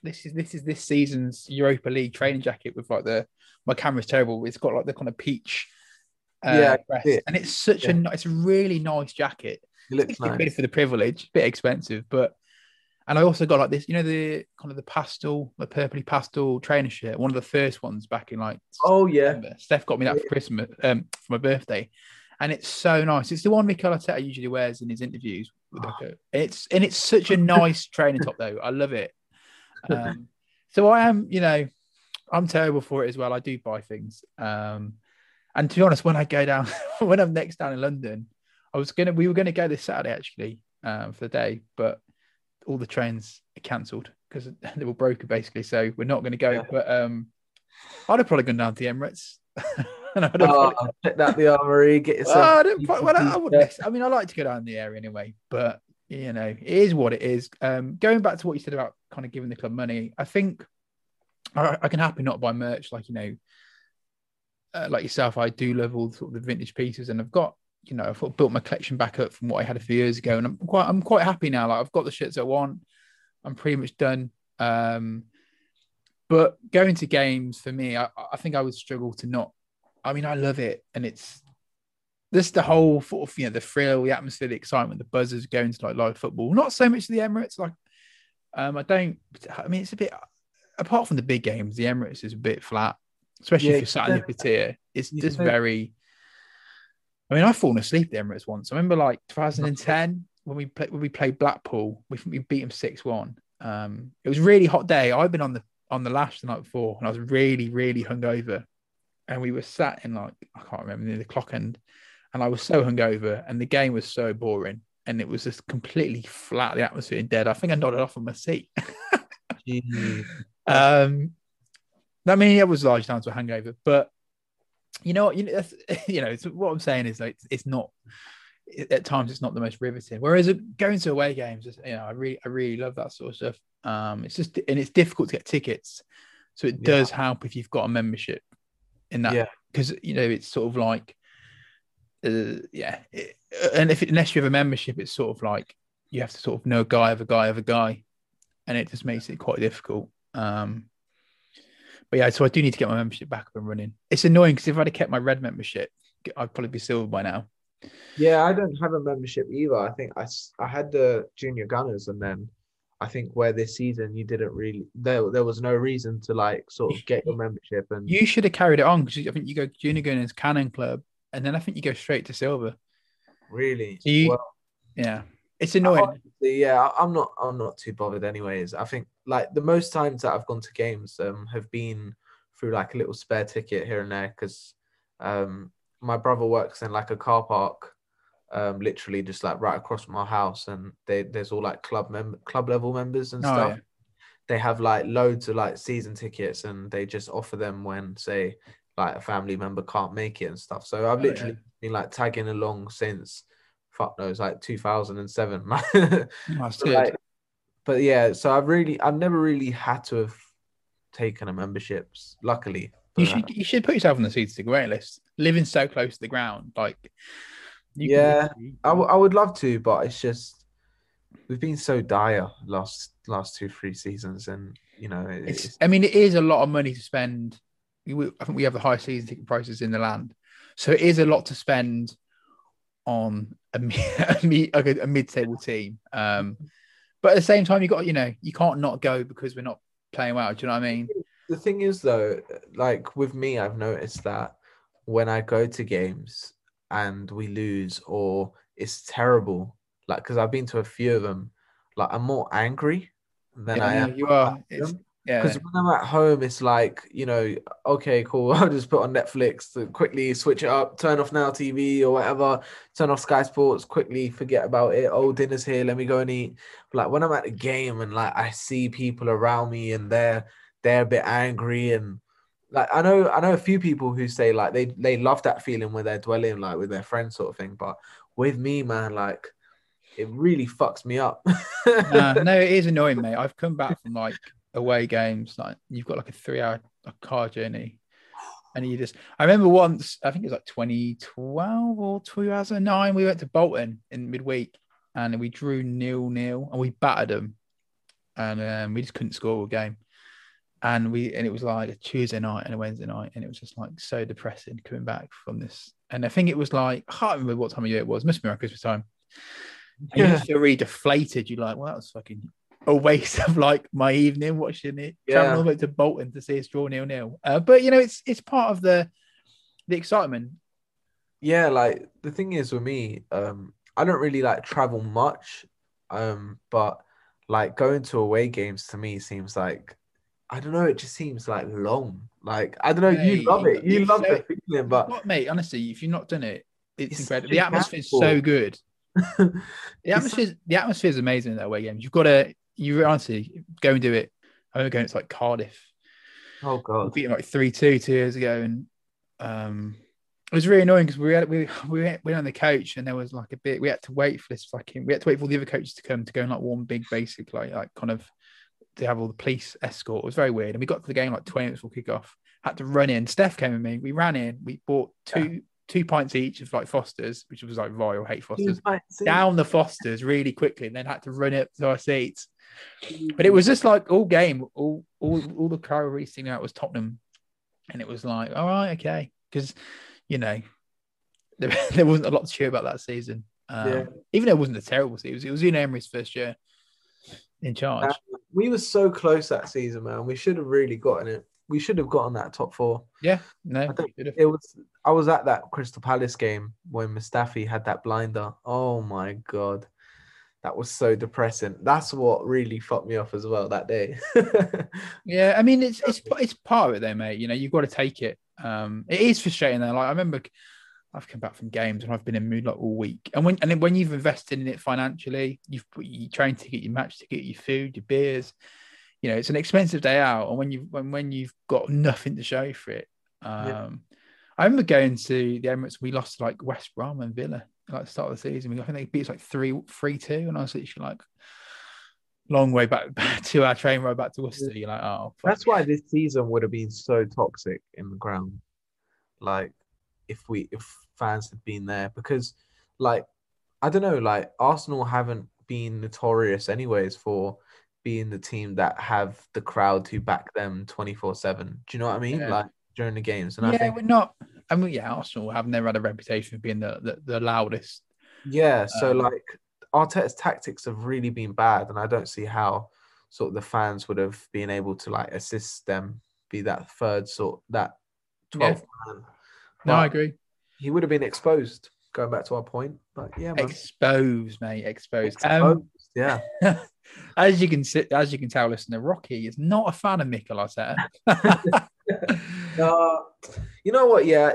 This is this is this season's Europa League training jacket with like the my camera's terrible. It's got like the kind of peach. Uh, Yeah, breast, it. and it's such a Yeah. ni- it's a really nice jacket. it looks It's a nice bit for the privilege, a bit expensive, but and I also got like this, you know, the kind of the pastel, the purpley pastel trainer shirt, one of the first ones back in like oh yeah September. Steph got me that for Christmas, um, for my birthday, and it's so nice. It's the one Mikel Arteta usually wears in his interviews. With like it's and it's such a nice training top though. I love it. Um, so I am, you know, I'm terrible for it as well. I do buy things, um, and to be honest, when I go down, when I'm next down in London, I was gonna, we were gonna go this Saturday actually um, for the day, but all the trains are cancelled because they were broken basically. So we're not going to go. Yeah. But um, I'd have probably gone down to the Emirates. and I'd have Oh, probably, check out the armory, get yourself. well, I, don't, well, I, I wouldn't. I mean, I like to go down the area anyway, but you know, it is what it is. Um, going back to what you said about kind of giving the club money, I think I, I can happily not buy merch like you know, uh, like yourself. I do love all sort of the vintage pieces, and I've got you know, I've built my collection back up from what I had a few years ago, and I'm quite, I'm quite happy now. Like I've got the shirts I want. I'm pretty much done. Um, but going to games for me, I, I think I would struggle to not. I mean, I love it, and it's this the whole sort of you know the thrill, the atmosphere, the excitement, the buzzers going to like live football. Not so much the Emirates. Like, um, I don't. I mean, it's a bit. Apart from the big games, the Emirates is a bit flat, especially Yeah, if you're sat in the tier. It's just very. I mean, I've fallen asleep at the Emirates once. I remember like 2010 when we played when we played Blackpool. We we beat them six one. Um, it was a really hot day. I'd been on the on the lash the night before, and I was really really hungover. And we were sat in like I can't remember near the clock end, and I was so hungover, and the game was so boring, and it was just completely flat. The atmosphere and dead. I think I nodded off on my seat. Um, I mean, it was large down to a hangover, but you know, what, you know, that's, you know, it's, what I'm saying is like it's, it's not at times it's not the most riveting. Whereas going to away games, you know, I really, I really love that sort of stuff. Um, it's just and it's difficult to get tickets, so it Yeah. does help if you've got a membership in that Yeah. because you know it's sort of like, uh, yeah, it, and if unless you have a membership, it's sort of like you have to sort of know a guy of a guy of a guy, and it just makes it quite difficult. Um, but yeah, so I do need to get my membership back up and running. It's annoying because if I'd have kept my red membership, I'd probably be silver by now. Yeah, I don't have a membership either. I think I, I had the junior gunners, and then I think where this season you didn't really there there was no reason to like sort of get your membership and You should have carried it on because I think you go junior gunners, Cannon Club, and then I think you go straight to silver. really So you- well, Yeah, it's annoying. honestly, yeah, I'm not I'm not too bothered anyways. I think like the most times that I've gone to games um have been through like a little spare ticket here and there because um my brother works in like a car park um literally just like right across from our house and they there's all like club mem- club level members and Oh, stuff. yeah. They have like loads of like season tickets and they just offer them when say like a family member can't make it and stuff. So I've Oh, yeah. literally been like tagging along since fuck knows like 2007 That's but, good. like, but yeah, so I've really, I've never really had to have taken a memberships. Luckily, you should you should put yourself on the seats to wait list. Living so close to the ground, like can Yeah, literally- I, w- I would love to, but it's just we've been so dire last last two three seasons, and you know, it- it's, it's, I mean, it is a lot of money to spend. We- I think we have the highest season ticket prices in the land, so it is a lot to spend on a, mi- a, a, mid-table team. Um, But at the same time, you got you know you can't not go because we're not playing well. Do you know what I mean? The thing is, though, like with me, I've noticed that when I go to games and we lose or it's terrible, like because I've been to a few of them, like I'm more angry than Yeah, I am. you are. It's. Yeah, Because when I'm at home, it's like, you know, okay, cool. I'll just put on Netflix to quickly switch it up, turn off Now TV or whatever, turn off Sky Sports, quickly forget about it. Oh, dinner's here. Let me go and eat. Like when I'm at the game and like I see people around me and they're they're a bit angry and like I know I know a few people who say like they they love that feeling where they're dwelling like with their friends sort of thing. But with me, man, like it really fucks me up. Nah, no, it is annoying, mate. I've come back from like away games, like you've got like a three-hour car journey, and you just. I remember once, I think it was like 2012 or 2009. We went to Bolton in midweek, and we drew nil nil, and we battered them, and um, we just couldn't score a game. And we and it was like a Tuesday night and a Wednesday night, and it was just like so depressing coming back from this. And I think it was like I can't remember what time of year it was. Must be around Christmas time. And you Yeah. just feel really deflated. You're like, well, that was fucking a waste of like my evening watching it. Yeah. Traveling all the way to Bolton to see us draw nil nil. Uh, but you know, it's it's part of the the excitement. Yeah, like the thing is with me, um, I don't really like travel much, um, but like going to away games to me seems like I don't know, it just seems like long. Like I don't know, you love it, you love say- the feeling, but What, mate? Honestly, if you've not done it, it's, It's incredible. The atmosphere is so good. The atmosphere, the atmosphere is amazing in that away games. You've got to, you honestly go and do it. I remember going to like Cardiff. oh We god, beat them like three two two years ago, and um, it was really annoying because we had we we went, we went on the coach, and there was like a bit. We had to wait for this fucking. We had to wait for all the other coaches to come to go in like one big basic like like kind of to have all the police escort. It was very weird, and we got to the game like twenty minutes before kick off. Had to run in. Steph came with me. We ran in. We bought two two pints each of like Fosters, which was like Royal Hate Fosters. Down the Fosters really quickly, and then had to run it to our seats. But it was just like all game, all all all the crowd singing out was Tottenham, and it was like, all right, okay, because you know there, there wasn't a lot to cheer about that season. Um, Yeah. Even though it wasn't a terrible season, it was, it was in Emery's first year in charge. we were so close that season, man. We should have really gotten it. We should have gotten that top four. yeah, no, I think should have. It was I was at that Crystal Palace game when Mustafi had that blinder. Oh my god. That was so depressing. That's what really fucked me off as well that day. Yeah, I mean it's it's it's part of it though, mate. You know, you've got to take it. Um, it is frustrating though. Like I remember, I've come back from games and I've been in mood like all week. And when and then when you've invested in it financially, you've put your train ticket, your match ticket, your food, your beers. You know, it's an expensive day out, and when you when when you've got nothing to show for it. Um, Yeah. I remember going to the Emirates. We lost like West Brom and Villa like the start of the season. We, I think they beat us like three three two, and I was literally like. Long way back, back to our train ride back to Worcester. You're like, oh, fuck. That's why this season would have been so toxic in the ground. Like if we if fans had been there because like I don't know, like Arsenal haven't been notorious anyways for being the team that have the crowd who back them 24/7. Do you know what I mean? Yeah. Like during the games. And I yeah, think we're not. I mean, yeah, Arsenal have never had a reputation of being the the, the loudest. Yeah, so Um, like Arteta's tactics have really been bad, and I don't see how sort of the fans would have been able to like assist them be that third sort that Yeah. 12th man. No, I agree. He would have been exposed, going back to our point. But yeah, man. Exposed, mate. Exposed. Um, Exposed, yeah. as you can sit, as you can tell, listener, Rocky is not a fan of Mikel Arteta. Uh, you know what? Yeah.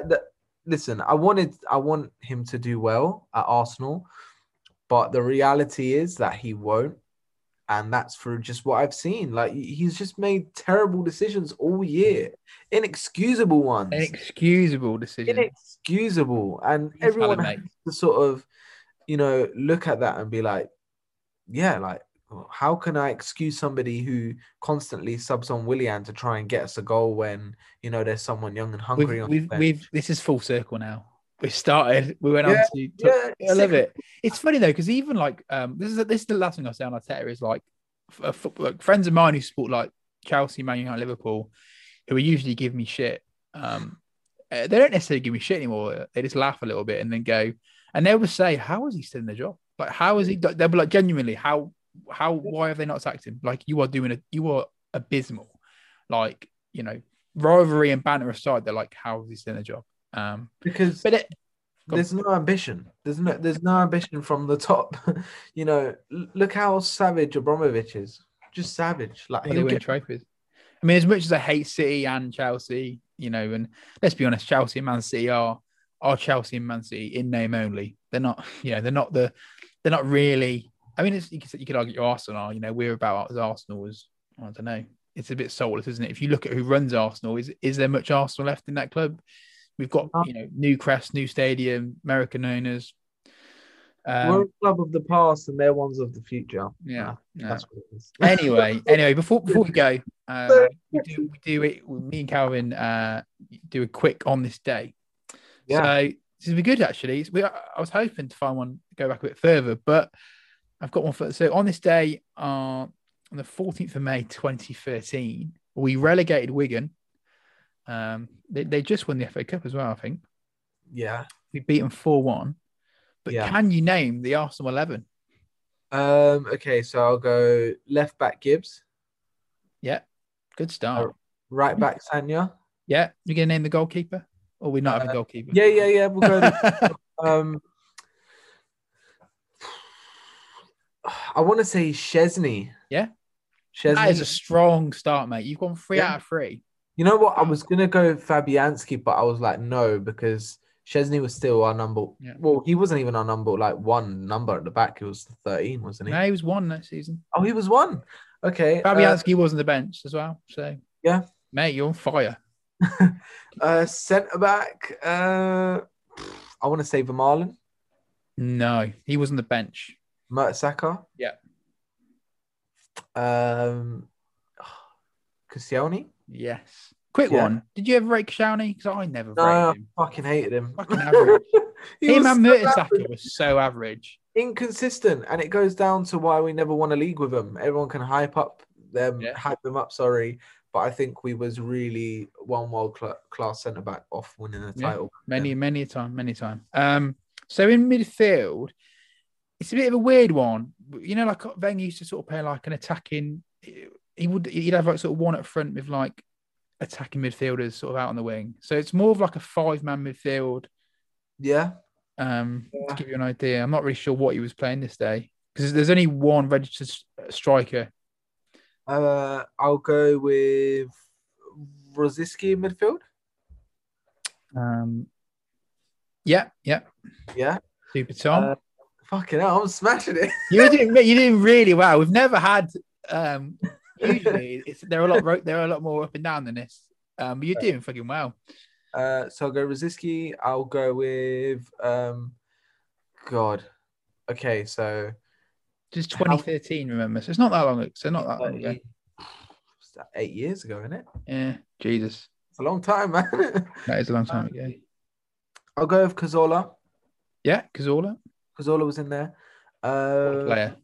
listen, I wanted I want him to do well at Arsenal, but the reality is that he won't. And that's for just what I've seen. Like he's just made terrible decisions all year, inexcusable ones, Inexcusable decisions, inexcusable. And He's everyone has to sort of, you know, look at that and be like, yeah, like how can I excuse somebody who constantly subs on Willian to try and get us a goal when you know there's someone young and hungry We've, on we've, we've, this is full circle now. We started. We went Yeah, on to. yeah, I love it. It's funny though because even like um, this is this is the last thing I say on Arteta is like, f- uh, football, like friends of mine who support like Chelsea, Man United, Liverpool, who usually give me shit. Um, uh, they don't necessarily give me shit anymore. They just laugh a little bit and then go, and they will say, "How is he still in the job? Like, how is he?" They'll be like, "Genuinely, how how why have they not sacked him? Like you are doing a you are abysmal. Like you know, rivalry and banter aside, they're like, how is he doing a job? Um, because but it, there's no ambition. There's no there's no ambition from the top. you know, look how savage Abramovich is. Just savage. Like they he'll win trophies. I mean, as much as I hate City and Chelsea, you know, and let's be honest, Chelsea and Man City are are Chelsea and Man City in name only. They're not, you know, they're not the, they're not really. I mean, it's, you could you could argue Arsenal are, you know, we're about as Arsenal as I don't know. It's a bit soulless, isn't it? If you look at who runs Arsenal, is is there much Arsenal left in that club? We've got you know new crest, new stadium, American owners. Um, we're a club of the past and they're ones of the future. yeah, yeah. That's what it is. anyway, anyway, before before we go, So- we do we do it. Me and Calvin uh, do a quick on this day. Yeah. So this would be good actually. We, I was hoping to find one go back a bit further, but I've got one for. So on this day, uh, on the fourteenth of May, twenty thirteen, we relegated Wigan. Um, they, they just won the FA Cup as well. I think yeah. we beat them four one. But Yeah. can you name the Arsenal eleven? Um. Okay. So I'll go left back Gibbs, Yeah, good start. right back Sanya. Yeah, you're gonna name the goalkeeper, or we're not having Uh, goalkeeper? Yeah. Yeah. Yeah. We'll go. um. I want to say Szczesny. Yeah. Szczesny. That is a strong start, mate. You've gone three Yeah. out of three. You know what? I was gonna go Fabianski, but I was like, no, because Szczesny was still our number. Yeah. Well, he wasn't even our number, like one number at the back. He was thirteen, wasn't he? No, he was one that season. Oh, he was one. Okay. uh, Fabianski was on the bench as well. So Yeah. mate, you're on fire. uh, centre back. Uh, I want to say Vermaelen, No, he was on the bench. Mertesacker. Yeah. Um, Koscielny. Yes. Quick Yeah. one. Did you ever rate Shawnee? Because I never No, I him. fucking hated him. Fucking average. He Him and so Mertesacker average. was so average. inconsistent, and it goes down to why we never won a league with them. Everyone can hype up them, Yeah. hype them up. Sorry, but I think we was really one world cl- class centre back off winning the Yeah. title. Many, many a time, many a time. Um, so in midfield, it's a bit of a weird one. You know, like Wenger used to sort of play like an attacking. He would he'd have like sort of one at front with like attacking midfielders sort of out on the wing. So it's more of like a five man midfield. Yeah. Um, Yeah. to give you an idea, I'm not really sure what he was playing this day because there's only one registered striker. Uh, I'll go with Rosicky in midfield. Um, yeah, yeah, Yeah. super Tom. Uh, fucking hell, I'm smashing it. You're doing you're doing really well. We've never had um usually it's they're a lot they're a lot more up and down than this. Um you're doing fucking well. Uh, so I'll go Rosicky. I'll go with um, God. Okay, so Just How- 2013, remember. So it's not that long so not that long ago. eight years ago, isn't it? Yeah, Jesus. It's a long time, man. That is a long time ago. I'll go with Cazorla. Yeah, Cazorla, Cazorla was in there. what Uh, player.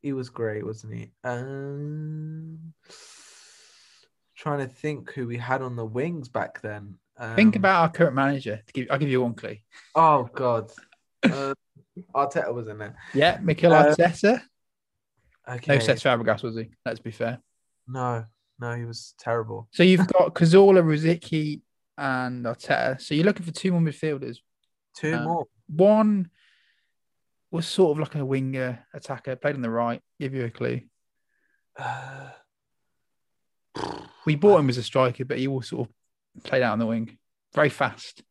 he was great, wasn't he? Um, trying to think who we had on the wings back then. Um, Think about our current manager. Give, I'll give you one clue. Oh God, uh, Arteta was in there. Yeah, Mikel Uh, Arteta. Okay. No Cesc Fabregas, was he? Let's be fair. No, no, he was terrible. So you've got Cazorla, Rosicky, and Arteta. So you're looking for two more midfielders. Two Um, more. One was sort of like a winger attacker, played on the right. Give you a clue. Uh, We bought him as a striker, but he will sort of played out on the wing. Very fast.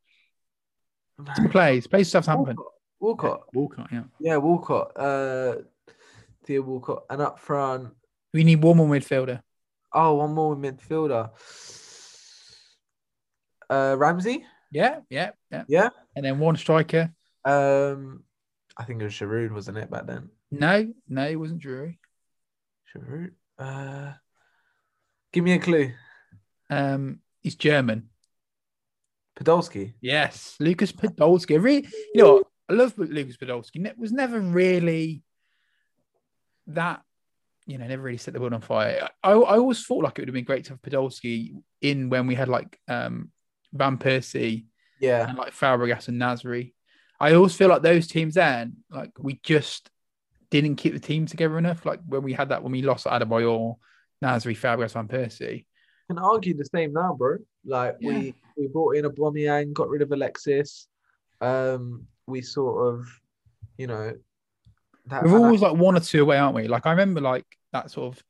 He plays, plays Southampton. Walcott. Walcott. Walcott, yeah. Yeah, Walcott. Uh, Theo Walcott. And up front, We need one more midfielder. oh, one more midfielder. Uh, Ramsey. Yeah, yeah, yeah. Yeah. And then one striker. Um, I think it was Giroud, wasn't it back then? No, no, it wasn't Drury. Giroud. Uh, give me a clue. Um, he's German. Podolski. Yes, Lucas Podolski. Really, you know, what? I love Lucas Podolski. It Was never really that, you know, never really set the world on fire. I, I always thought like it would have been great to have Podolski in when we had like um Van Persie Yeah. and like Fabregas and Nasri. I always feel like those teams then, like we just didn't keep the team together enough. Like when we had that when we lost Adebayor, Nasri, Fabregas, Van Persie. Can argue the same now, bro. Like Yeah. we we brought in Aubameyang, got rid of Alexis. Um, we sort of, you know, that, We're always like one or two away, aren't we? Like I remember like that sort of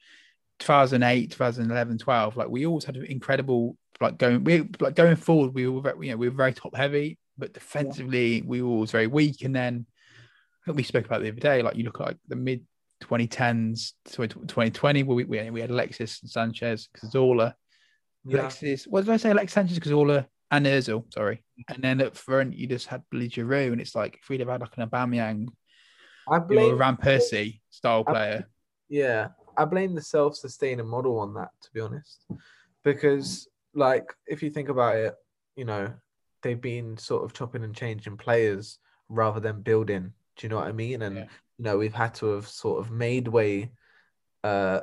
2008, 2011, 12. Like we always had an incredible like going we like going forward. We were very, you know we were very top heavy, but defensively we were always very weak. And then I think we spoke about the other day. Like you look at like the mid 2010s, 2020, where we, we we had Alexis and Sanchez, Cazorla, yeah. Alexis. What did I say? Alexis Sanchez, Cazorla, and Özil. Sorry. And then up front you just had Billy Giroud, and it's like if we'd have had like an Aubameyang I or a Van Persie style player. Yeah, I blame the self-sustaining model on that, to be honest, because like if you think about it, you know, they've been sort of chopping and changing players rather than building. Do you know what I mean? And Yeah. you know, we've had to have sort of made way uh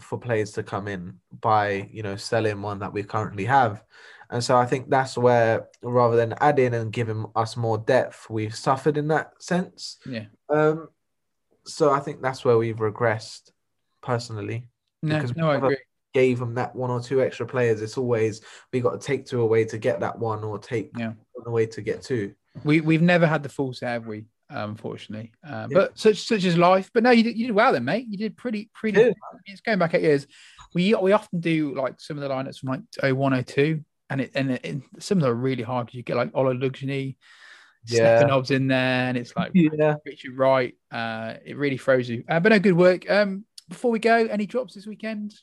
for players to come in by you know selling one that we currently have. And so I think that's where rather than adding and giving us more depth, we've suffered in that sense. Yeah. Um, so I think that's where we've regressed personally. No, Because no, I agree. Gave them that one or two extra players. It's always we got to take two away to get that one, or take Yeah. one away to get two. We we've never had the full set, have we? Unfortunately, uh, Yeah. but such such is life. But no, you did, you did well then, mate. You did pretty pretty. Yeah. It's going back eight years. We we often do like some of the lineups from like 01, 02, and it and it, it, some of them are really hard because you get like Ola Yeah. Stepanov's in there, and it's like Yeah. Richard Wright. Uh, it really throws you. Uh, but no, good work. Um, before we go, any drops this weekend?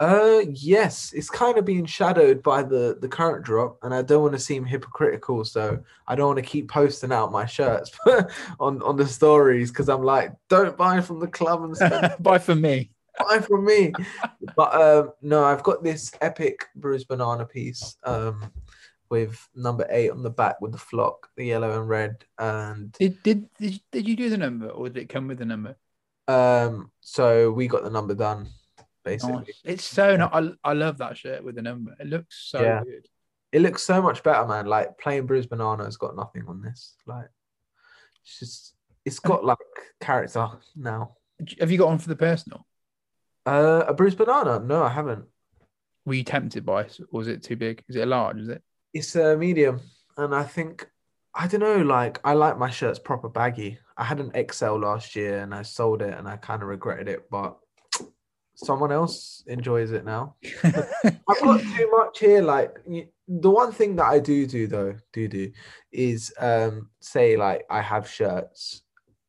Uh, yes, it's kind of being shadowed by the the current drop, and I don't want to seem hypocritical, so I don't want to keep posting out my shirts on on the stories because I'm like, don't buy from the club and stuff. Bye for me. buy from me. But um, no, I've got this epic bruised banana piece um, with number eight on the back with the flock, the yellow and red, and Did did did you, did you do the number or did it come with the number? um, so we got the number done basically. Nice. It's so not. I, I love that shirt with the number. It looks so Yeah. good. It looks so much better, man. Like plain bruised banana has got nothing on this. Like, it's just it's got like character now. Have you got one for the personal? Uh, a bruised banana? No, I haven't. Were you tempted by it, or was it too big? Is it a large? Is it? It's a medium, and I think I don't know. Like I like my shirts proper baggy. I had an XL last year, and I sold it, and I kind of regretted it. But someone else enjoys it now. I've got too much here. Like the one thing that I do do though, do do, is um say like I have shirts,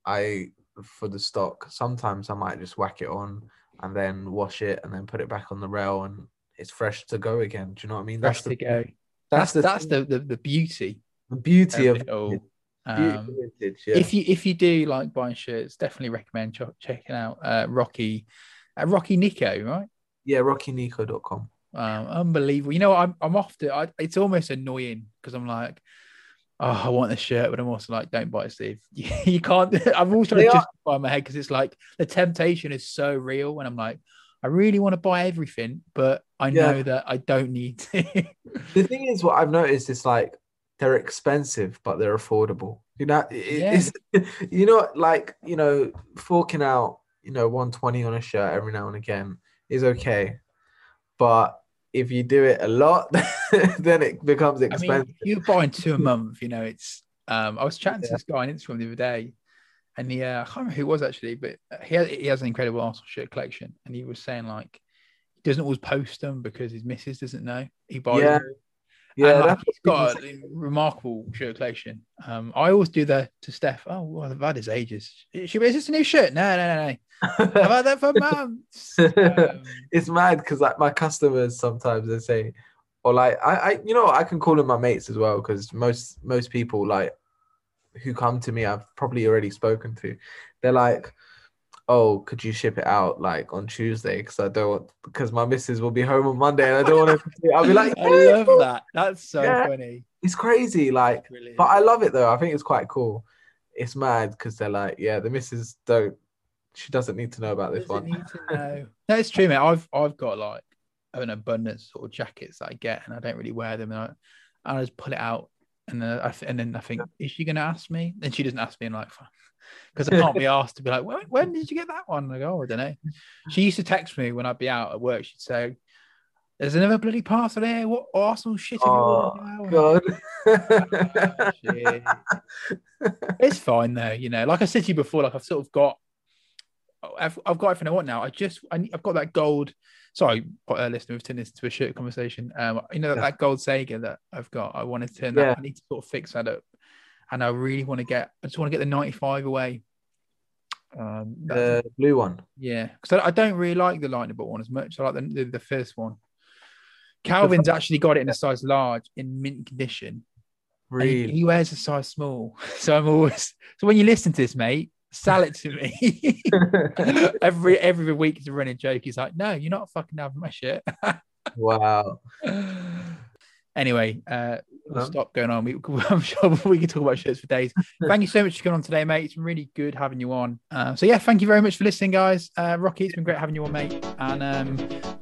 I for the stock. Sometimes I might just whack it on and then wash it and then put it back on the rail and it's fresh to go again. Do you know what I mean? Fresh That's to the go. that's That's the that's the, the the beauty. the beauty of it all. Um, vintage. Yeah. If you if you do like buying shirts, definitely recommend ch- checking out uh, Rocky, uh, Rocky Nico, right? yeah, RockyNico.com. Um, unbelievable. You know, I'm I'm off to. I, it's almost annoying because I'm like, oh, I want the shirt, but I'm also like, don't buy it, Steve. you can't. I'm also They to justify my head because it's like the temptation is so real, and I'm like, I really want to buy everything, but I Yeah. know that I don't need to. The thing is, what I've noticed is like they're expensive, but they're affordable. You know, it- Yeah. it's you know, like you know, forking out you know 120 on a shirt every now and again is okay, but if you do it a lot, then it becomes I mean, expensive. you're buying two a month, you know, it's. Um, I was chatting to this guy on Instagram the other day, and he, uh, I can't remember who it was actually, but he has, he has an incredible Arsenal shirt collection, and he was saying like he doesn't always post them because his missus doesn't know. He buys Yeah, them. Yeah, and, like, that's got a remarkable shirt collection. Um, I always do that to Steph. Oh, well, I've had his ages. She, is this a new shirt? No, no, no, no. I've had that for months. Um, it's mad because like my customers sometimes they say, or like I, I you know I can call them my mates as well because most most people like who come to me I've probably already spoken to. They're like, oh, could you ship it out like on Tuesday? Because I don't because my missus will be home on Monday and I don't want to. I'll be like, I love cool." that. That's so Yeah. funny. It's crazy, like, Brilliant. but I love it though. I think it's quite cool. It's mad because they're like, yeah, the missus don't. She doesn't need to know about this Doesn't one. need. No, it's true, mate. I've I've got like an abundance sort of jackets that I get, and I don't really wear them, and I, I just pull it out And uh, I th- and then I think, is she going to ask me? And she doesn't ask me, and like, because I can't be asked to be like, when, when did you get that one? I go, oh, I don't know. She used to text me when I'd be out at work. She'd say, "There's another bloody parcel there. What Arsenal shit?" have Oh now?" God. Shit. it's fine though, you know. Like I said to you before, like I've sort of got, I've, I've got everything I want now. I just, I, I've got that gold. Sorry, uh, listener, we've turned this into a shit conversation. Um, you know Yeah. that gold Sega that I've got. I want to turn Yeah. that. I need to sort of fix that up, and I really want to get. I just want to get the ninety-five away. Um, the blue one. yeah, because I, I don't really like the lightning bolt one as much. I like the, the, the first one. Calvin's actually got it in a size large in mint condition. and he- Really? He, wears a size small. So I'm always so when you listen to this, mate, sell it to me. every every week it's a running joke. He's like, no, you're not fucking having my shit. wow. anyway, uh we'll Um, stop going on. We, I'm sure we can talk about shirts for days. thank you so much for coming on today, mate. It's been really good having you on. Uh, so yeah, thank you very much for listening, guys. Uh, Rocky, it's been great having you on, mate. And um,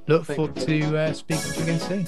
look Thank forward you. to uh, speaking to you again soon.